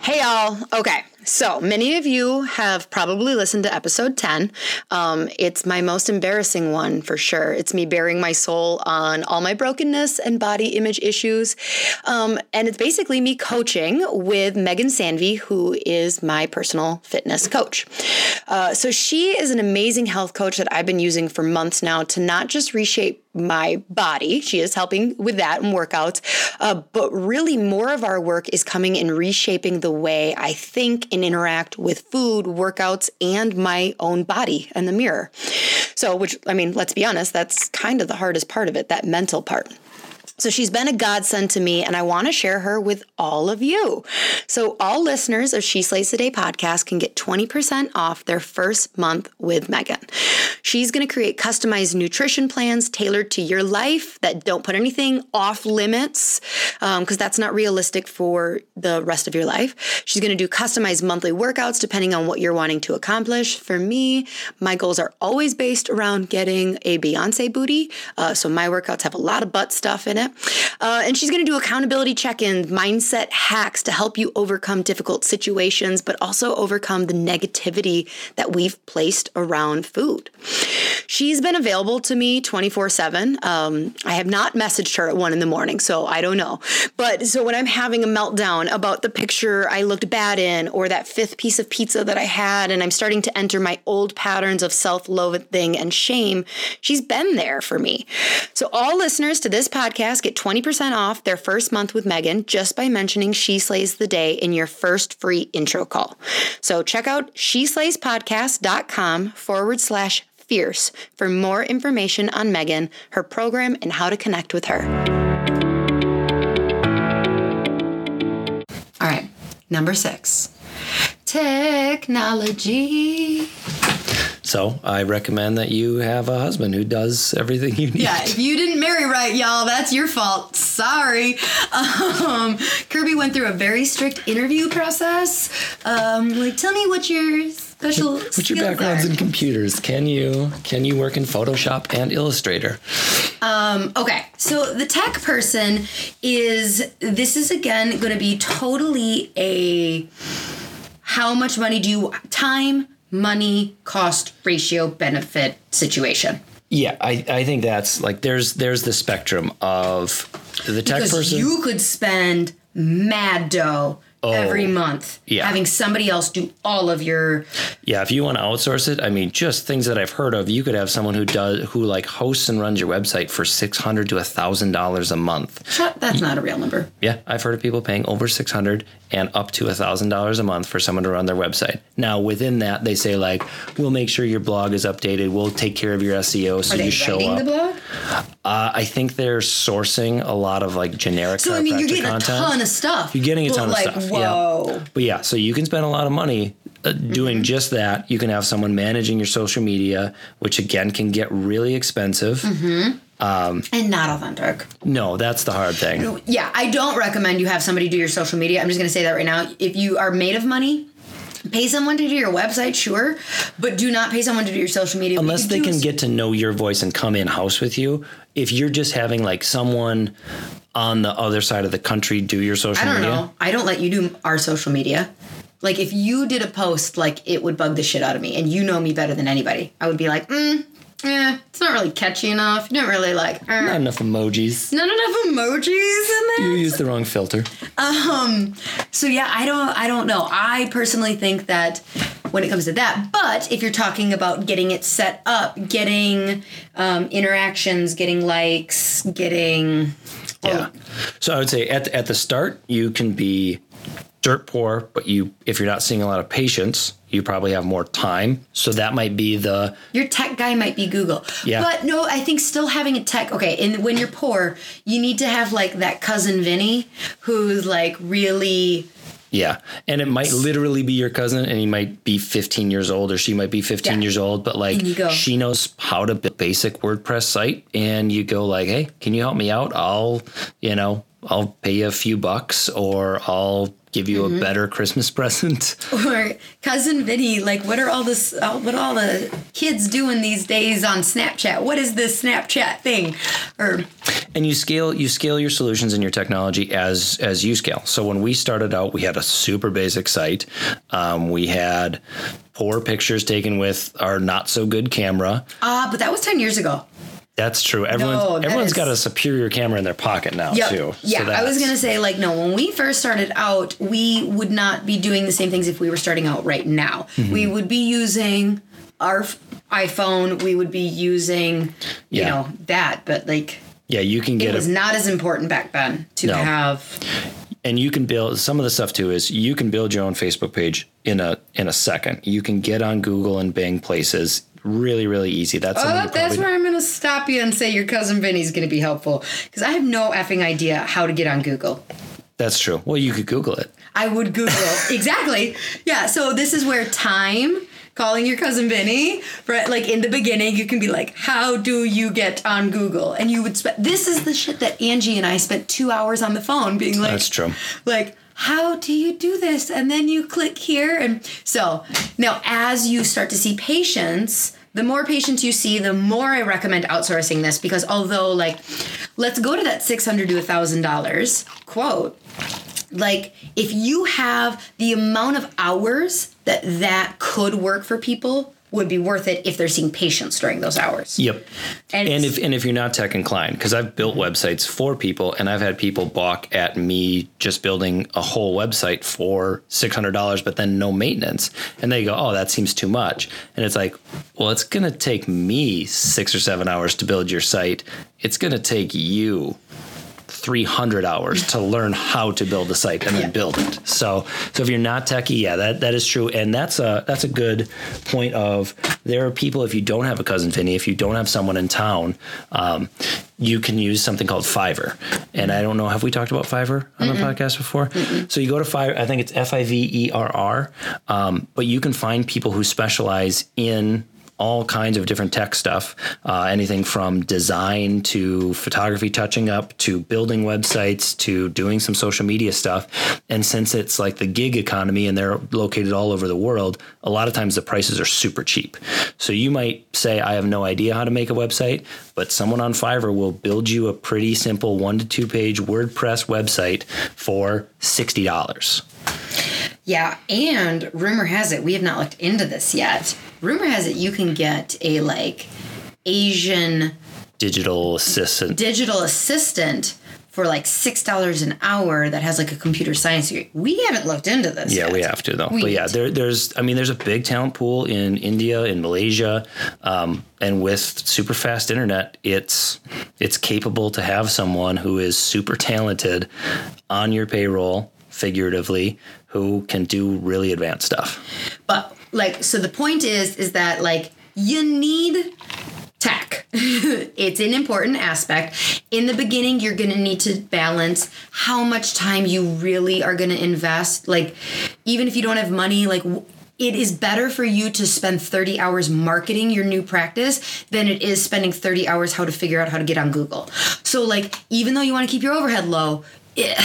Hey, y'all. Okay. So many of you have probably listened to episode 10. Um, it's my most embarrassing one for sure. It's me bearing my soul on all my brokenness and body image issues. Um, and it's basically me coaching with Megan Sanvey, who is my personal fitness coach. Uh, so she is an amazing health coach that I've been using for months now to not just reshape my body. She is helping with that and workouts. Uh, but really, more of our work is coming in reshaping the way I think and interact with food, workouts, and my own body and the mirror. So, which, I mean, let's be honest, that's kind of the hardest part of it, that mental part. So she's been a godsend to me, and I want to share her with all of you. So, all listeners of She Slays the Day podcast can get 20% off their first month with Megan. She's going to create customized nutrition plans tailored to your life that don't put anything off limits, because that's not realistic for the rest of your life. She's going to do customized monthly workouts depending on what you're wanting to accomplish. For me, my goals are always based around getting a Beyonce booty. Uh, so, my workouts have a lot of butt stuff in it. Uh, and she's going to do accountability check ins, mindset hacks to help you overcome difficult situations, but also overcome the negativity that we've placed around food. She's been available to me 24 7. Um, I have not messaged her at one in the morning, so I don't know. But so when I'm having a meltdown about the picture I looked bad in or that fifth piece of pizza that I had, and I'm starting to enter my old patterns of self loathing and shame, she's been there for me. So, all listeners to this podcast get 20% off their first month with Megan just by mentioning She Slays the Day in your first free intro call. So, check out sheslayspodcast.com forward slash fierce for more information on Megan, her program, and how to connect with her. All right, number six technology. So I recommend that you have a husband who does everything you need. Yeah, if you didn't marry right, y'all, that's your fault. Sorry. Um, Kirby went through a very strict interview process. Um, like, tell me what your special What's your backgrounds are. in computers? Can you can you work in Photoshop and Illustrator? Um, okay, so the tech person is this is again going to be totally a how much money do you time, money, cost ratio, benefit situation. Yeah, I, I think that's like there's there's the spectrum of the tech Because person. you could spend mad dough every month. Oh. Yeah. Having somebody else do all of your Yeah, if you want to outsource it, I mean, just things that I've heard of, you could have someone who does who like hosts and runs your website for six hundred to thousand dollars a month. that's not a real number. Yeah, I've heard of people paying over six hundred and up to a thousand dollars a month for someone to run their website. Now, within that, they say like, we'll make sure your blog is updated. We'll take care of your SEO so Are they you show up. the blog? Uh, I think they're sourcing a lot of like generic. So I mean you're getting content. a ton of stuff. You're getting a ton of like, stuff, yeah. But yeah, so you can spend a lot of money uh, doing Mm-hmm. just that. You can have someone managing your social media, which again can get really expensive. Mm-hmm. And not authentic. No, that's the hard thing. Yeah, I don't recommend you have somebody do your social media. I'm just going to say that right now. If you are made of money, pay someone to do your website, sure, but do not pay someone to do your social media. Unless you they can is- get to know your voice and come in house with you. If you're just having like someone on the other side of the country do your social I don't media, know. I don't let you do our social media. Like if you did a post, like it would bug the shit out of me, and you know me better than anybody. I would be like, mm, eh, it's not really catchy enough. You don't really like. eh, not enough emojis. not enough emojis in there. You use the wrong filter. Um. So yeah, I don't I don't know. I personally think that when it comes to that, but if you're talking about getting it set up, getting um, interactions, getting likes, getting Yeah. So I would say at at the start you can be dirt poor, but you if you're not seeing a lot of patients, you probably have more time. So that might be the your tech guy might be Google. Yeah. But no, I think still having a tech okay, and when you're poor, you need to have like that cousin Vinny who's like really yeah, and it might literally be your cousin, and he might be 15 years old, or she might be 15 Yeah. years old, but like And you go- she knows how to build basic WordPress site, and you go like, hey, can you help me out? I'll, you know, I'll pay you a few bucks, or I'll give you Mm-hmm. a better Christmas present. or cousin Vinny, like what are all this uh, what are all the kids doing these days on Snapchat? What is this Snapchat thing? Or and you scale you scale your solutions and your technology as as you scale so when we started out we had a super basic site um, we had poor pictures taken with our not so good camera ah, but that was 10 years ago. That's true everyone's No, everyone's is- got a superior camera in their pocket now Yep. too Yeah, I was gonna say like no. When we first started out, we would not be doing the same things if we were starting out right now. Mm-hmm. We would be using our iPhone. We would be using, you Yeah. know, that. But like, yeah you can get it was a not as important back then to No. have. and you can build some of the stuff too is you can build your own facebook page in a in a second you can get on google and bing places really really easy that's Oh, that's where I'm gonna stop you and say your cousin Vinny's gonna be helpful because I have no effing idea how to get on Google. that's true well you could google it I would Google exactly. Yeah. So this is where time calling your cousin Vinny, right? Like in the beginning, you can be like, "How do you get on Google?" And you would spend. This is the shit that Angie and I spent two hours on the phone being like, That's true. Like. How do you do this? And then you click here. And so now, as you start to see patients, the more patients you see, the more I recommend outsourcing this because although, like, let's go to that 600 to $1,000 quote like if you have the amount of hours that that could work for people would be worth it if they're seeing patients during those hours. Yep. And And, if and if you're not tech inclined, because I've built websites for people, and I've had people balk at me just building a whole website for six hundred dollars, but then no maintenance, and they go, "Oh, that seems too much." And it's like, well, it's gonna take me six or seven hours to build your site. It's gonna take you 300 hours to learn how to build a site and then build it. So, so if you're not techie, yeah, that, that is true. And that's a, that's a good point of there are people, if you don't have a cousin Vinny, if you don't have someone in town, um, you can use something called Fiverr. And I don't know, have we talked about Fiverr on the podcast before? So you go to Fiverr, I think it's F I V E R R. Um, but you can find people who specialize in all kinds of different tech stuff, uh, anything from design to photography touching up to building websites to doing some social media stuff. And since it's like the gig economy and they're located all over the world, a lot of times the prices are super cheap. So you might say, I have no idea how to make a website, but someone on Fiverr will build you a pretty simple one to two page WordPress website for $60. Yeah, and rumor has it, we have not looked into this yet. Rumor has it you can get a like Asian Digital assistant. digital assistant for like six dollars an hour that has like a computer science degree. We haven't looked into this. Yeah, yet. we have to though. We but yeah, there, there's I mean, there's a big talent pool in India, in Malaysia, um, and with super fast internet, it's it's capable to have someone who is super talented on your payroll, figuratively, who can do really advanced stuff. But like, so the point is, is that like you need tech. it's an important aspect. In the beginning, you're going to need to balance how much time you really are going to invest. Like, even if you don't have money, like, it is better for you to spend 30 hours marketing your new practice than it is spending 30 hours how to figure out how to get on Google. So, like, even though you want to keep your overhead low, it,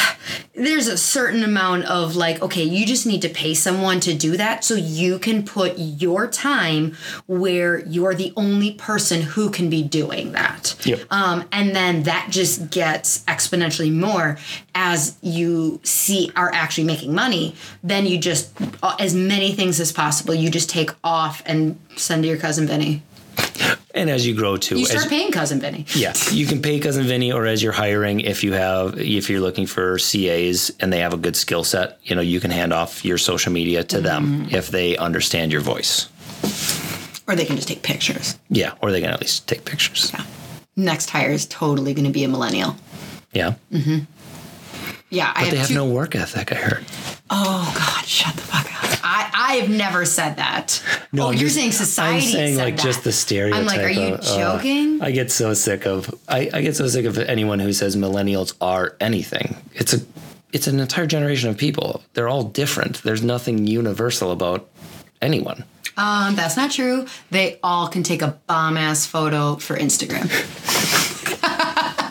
there's a certain amount of like okay you just need to pay someone to do that so you can put your time where you're the only person who can be doing that Yep. um, and then that just gets exponentially more as you see are actually making money then you just uh, as many things as possible you just take off and send to your cousin vinny And as you grow too, you as- start paying cousin vinny Yeah, you can pay cousin Vinny, or as you're hiring, if you have, if you're looking for CAs and they have a good skill set, you know, you can hand off your social media to them if they understand your voice. or they can just take pictures Yeah, or they can at least take pictures. Yeah. next hire is totally going to be a millennial Yeah, Mm-hmm. Yeah, I but they have two- no work ethic. I heard. Oh God, shut the fuck up! I I have never said that. oh, you're saying society. I'm saying like that. just the stereotype. I'm like, are you of, uh, joking? I get so sick of I, I get so sick of anyone who says millennials are anything. It's a it's an entire generation of people. They're all different. There's nothing universal about anyone. um, that's not true. They all can take a bomb ass photo for Instagram.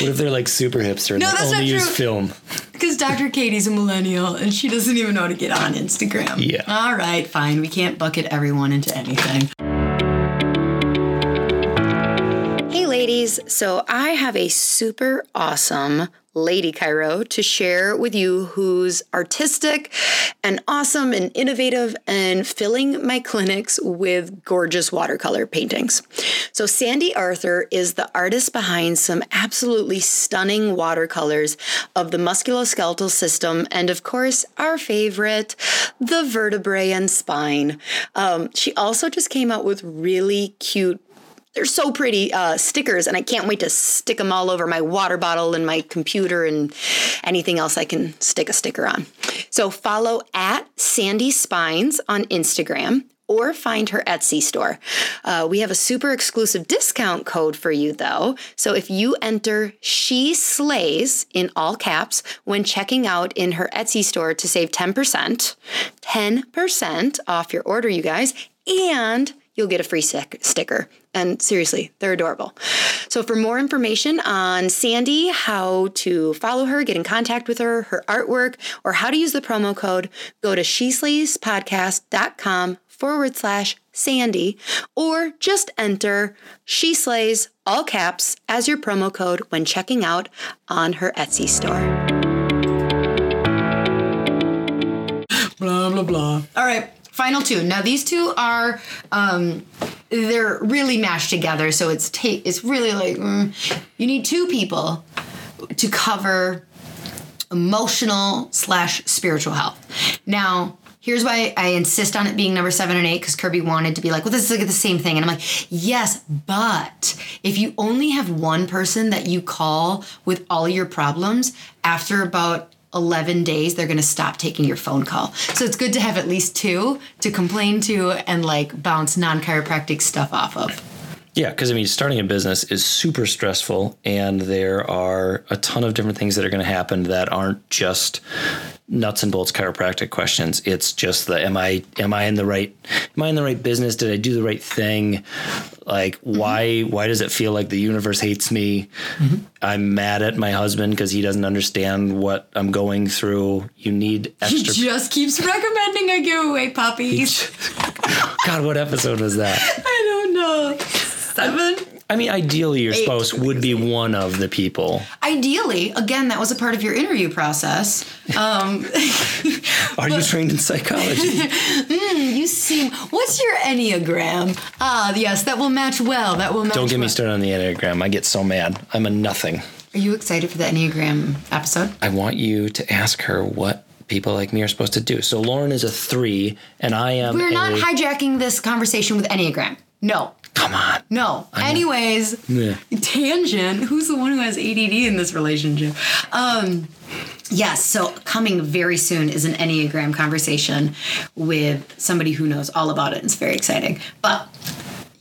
What if they're like super hipster and No, they only use true. film? Because Dr. Katie's a millennial and she doesn't even know how to get on Instagram. Yeah. All right, fine. We can't bucket everyone into anything. Hey, ladies. So I have a super awesome lady chiro to share with you who's artistic and awesome and innovative and filling my clinics with gorgeous watercolor paintings. So Sandy Arthur is the artist behind some absolutely stunning watercolors of the musculoskeletal system and of course our favorite, the vertebrae and spine. Um, she also just came out with really cute they're so pretty uh, stickers, and I can't wait to stick them all over my water bottle and my computer and anything else I can stick a sticker on. So follow at Sandy Spines on Instagram or find her Etsy store. Uh, we have a super exclusive discount code for you though. So if you enter She Slays in all caps when checking out in her Etsy store to save 10%, 10% off your order, you guys, and you'll get a free stick- sticker. And seriously, they're adorable. So, for more information on Sandy, how to follow her, get in contact with her, her artwork, or how to use the promo code, go to sheslayspodcast.com forward slash Sandy, or just enter She Slays, all caps, as your promo code when checking out on her Etsy store. blah blah blah. All right, final two. Now these two are um they're really mashed together, so it's ta- it's really like mm, you need two people to cover emotional slash spiritual health. Now. Here's why I insist on it being number seven and eight because Kirby wanted to be like, well, this is like the same thing. And I'm like, yes, but if you only have one person that you call with all your problems, after about 11 days, they're going to stop taking your phone call. So it's good to have at least two to complain to and like bounce non chiropractic stuff off of. Yeah, because I mean, starting a business is super stressful, and there are a ton of different things that are going to happen that aren't just nuts and bolts chiropractic questions. It's just the am I am I in the right am I in the right business? Did I do the right thing? Like mm-hmm. why why does it feel like the universe hates me? Mm-hmm. I'm mad at my husband because he doesn't understand what I'm going through. You need He just keeps recommending I give away puppies. God, what episode was that? I don't know. Seven? I mean, ideally, your Eight spouse would be one of the people. Ideally, again, that was a part of your interview process. Um, Are you trained in psychology? you seem. What's your enneagram? Ah, yes, that will match well. That will match. Don't get me started on the Enneagram. I get so mad. I'm a nothing. Are you excited for the enneagram episode? I want you to ask her what people like me are supposed to do. So Lauryn is a three, and I am. We're not a- hijacking this conversation with enneagram. No, Come on. no. Anyways, Yeah. tangent. Who's the one who has ADD in this relationship? Um, yes. So coming very soon is an enneagram conversation with somebody who knows all about it. It's very exciting. But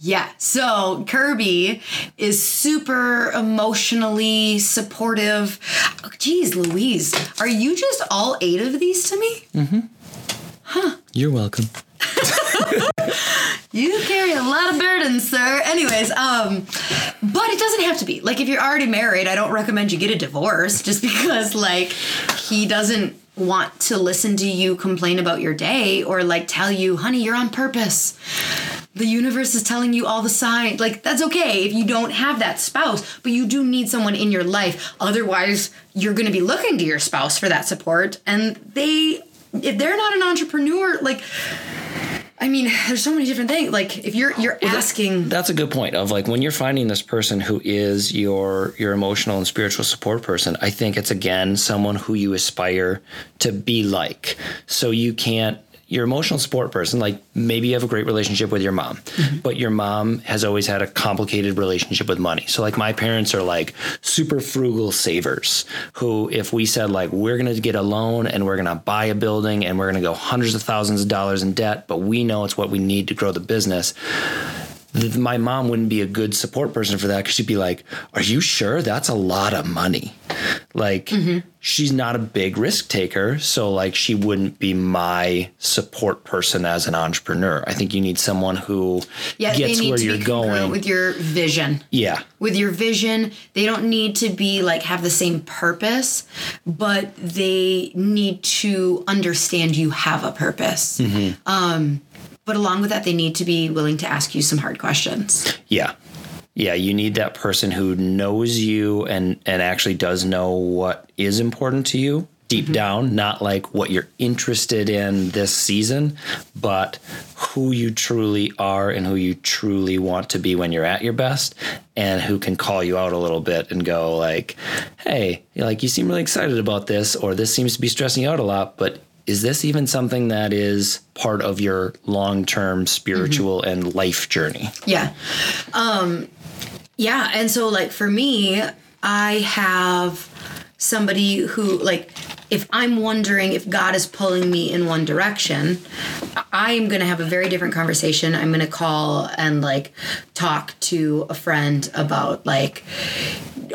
yeah, so Kirby is super emotionally supportive. Oh, Geez, Louise, are you just all eight of these to me? Mm hmm. Huh. You're welcome. You carry a lot of burdens, sir. Anyways, um, but it doesn't have to be. Like if you're already married, I don't recommend you get a divorce just because like he doesn't want to listen to you complain about your day or like tell you, honey, you're on purpose. The universe is telling you all the signs. Like that's okay if you don't have that spouse, but you do need someone in your life. Otherwise, you're going to be looking to your spouse for that support and they if they're not an entrepreneur, like I mean, there's so many different things. Like if you're you're asking That's a good point. Of like when you're finding this person who is your your emotional and spiritual support person, I think it's again someone who you aspire to be like. So you can't your emotional support person, like maybe you have a great relationship with your mom, mm-hmm. but your mom has always had a complicated relationship with money. So like my parents are like super frugal savers who if we said like we're going to get a loan and we're going to buy a building and we're going to go hundreds of thousands of dollars in debt, but we know it's what we need to grow the business th- my mom wouldn't be a good support person for that because she'd be like, Are you sure? That's a lot of money. Like, she's not a big risk taker. So, like, she wouldn't be my support person as an entrepreneur. I think you need someone who yeah, gets where you're going. with your vision. yeah. With your vision, they don't need to be like have the same purpose, but they need to understand you have a purpose. Mm-hmm. Um, but along with that, they need to be willing to ask you some hard questions. Yeah. Yeah, you need that person who knows you and and actually does know what is important to you deep down, not like what you're interested in this season, but who you truly are and who you truly want to be when you're at your best and who can call you out a little bit and go like, "Hey, like you seem really excited about this or this seems to be stressing you out a lot, but is this even something that is part of your long-term spiritual and life journey?" Yeah. Um, yeah. And so, like, for me, I have somebody who, like, if I'm wondering if God is pulling me in one direction, I am going to have a very different conversation. I'm going to call and, like, talk to a friend about, like,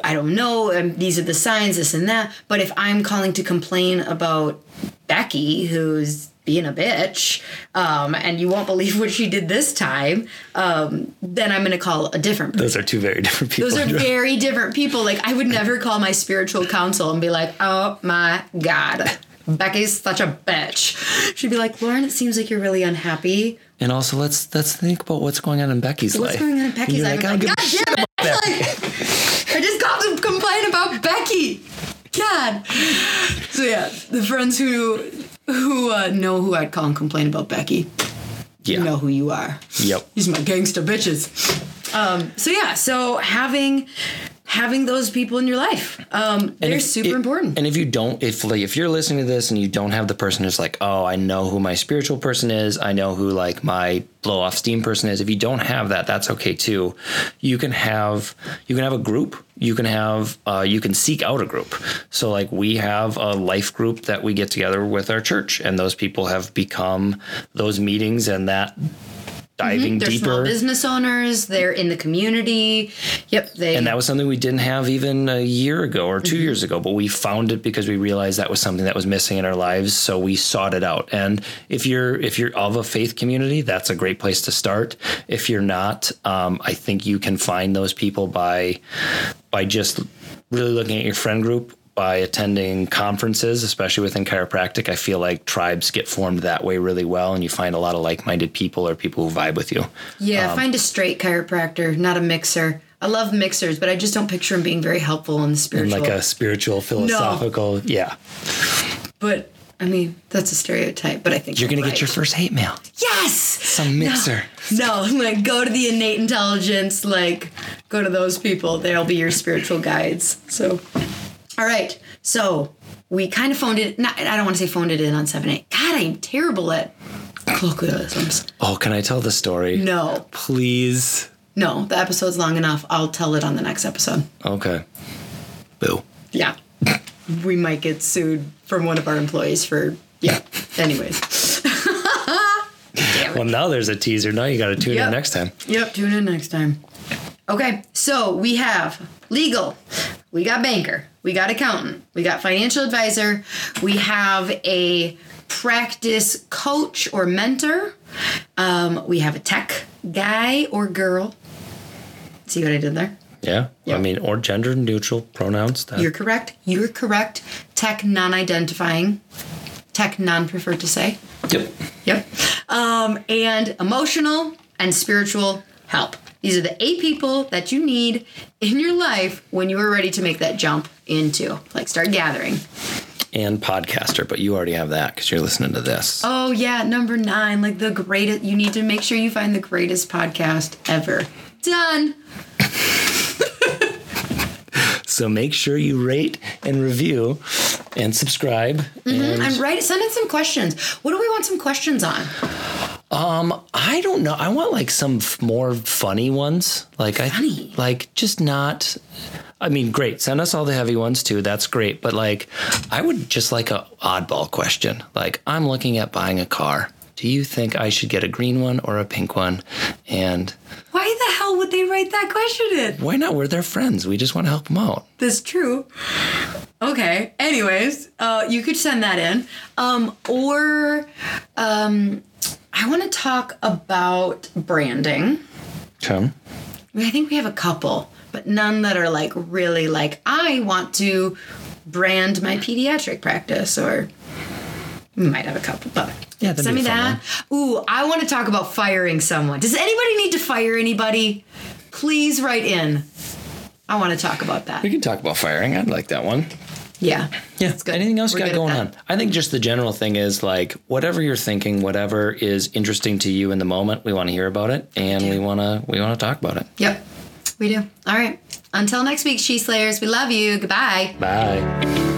I don't know, um, these are the signs, this and that. But if I'm calling to complain about Becky, who's being a bitch, um, and you won't believe what she did this time, um, then I'm going to call a different person. Those are two very different people. Those are very different people. Like, I would never call my spiritual counsel and be like, oh my God, Becky's such a bitch. She'd be like, Lauryn, it seems like you're really unhappy. and also, let's let's think about what's going on in Becky's life. What's going on in Becky's life? like, like, God damn it! Like, I just called to complain about Becky. God. So yeah, the friends who who uh, know who I'd call and complain about Becky, Yeah. you know who you are. Yep. These my gangster bitches. Um, so yeah, so having having those people in your life, um, they're if- super it- important. And if you don't, if like if you're listening to this and you don't have the person who's like, oh, I know who my spiritual person is, I know who like my blow off steam person is. If you don't have that, that's okay too. You can have you can have a group. You can have uh, you can seek out a group. So like we have a life group that we get together with our church, and those people have become those meetings and that diving they're small deeper. business owners. They're in the community. Yep, they. And that was something we didn't have even a year ago or Mm-hmm. 2 years ago, but we found it because we realized that was something that was missing in our lives, so we sought it out. And if you're if you're of a faith community, that's a great place to start. If you're not, um, I think you can find those people by by just really looking at your friend group by attending conferences, especially within chiropractic, I feel like tribes get formed that way really well, and you find a lot of like-minded people or people who vibe with you. yeah, um, find a straight chiropractor, not a mixer. I love mixers, but I just don't picture them being very helpful in the spiritual. In like a spiritual, philosophical, yeah. but I mean, that's a stereotype. But I think You're gonna right. get your first hate mail. yes. Some mixer. No, like go to the innate intelligence, like go to those people. They'll be your spiritual guides. So, all right. So we kind of phoned it. Not, I don't want to say phoned it in on seven eight. God, I'm terrible at colloquialisms. Oh, can I tell the story? No, Please. no, the episode's long enough. I'll tell it on the next episode. Okay. Boo. Yeah, we might get sued from one of our employees for yeah. Anyways. Well, now there's a teaser. Now you got to tune Yep. in next time. Yep, tune in next time. Okay, so we have legal, we got banker, we got accountant, we got financial advisor, we have a practice coach or mentor, um, we have a tech guy or girl. See what I did there? Yeah. I mean, or gender neutral pronouns. That, You're correct. You're correct. Tech non identifying, tech non preferred to say. yep. Yep. Um, and emotional and spiritual help. These are the eight people that you need in your life when you are ready to make that jump into, like, start gathering. And podcaster, but you already have that because you're listening to this. Oh, yeah, number nine, like the greatest, you need to make sure you find the greatest podcast ever. Done. So make sure you rate and review and subscribe. And And write, send in some questions. What do we want some questions on? um, I don't know. I want like some f- more funny ones. Like I like just not. I mean, great. Send us all the heavy ones too. That's great. But like, I would just like a oddball question. Like, I'm looking at buying a car. Do you think I should get a green one or a pink one? And Why the hell would they write that question in? why not? We're their friends. We just want to help them out. That's true. Okay. Anyways, uh, you could send that in. Um, or um, I want to talk about branding. Come. I think we have a couple, but none that are like really like, I want to brand my pediatric practice, or we might have a couple, but Yeah, send me a fun that. Ooh, I want to talk about firing someone. Does anybody need to fire anybody? Please write in. I want to talk about that. We can talk about firing. I'd like that one. Yeah. Yeah. good. Anything else We're got good going on? I think just the general thing is like whatever you're thinking, whatever is interesting to you in the moment, we want to hear about it and we want to we want to talk about it. Yep, we do. All right. Until next week, She Slayers, we love you. Goodbye. Bye.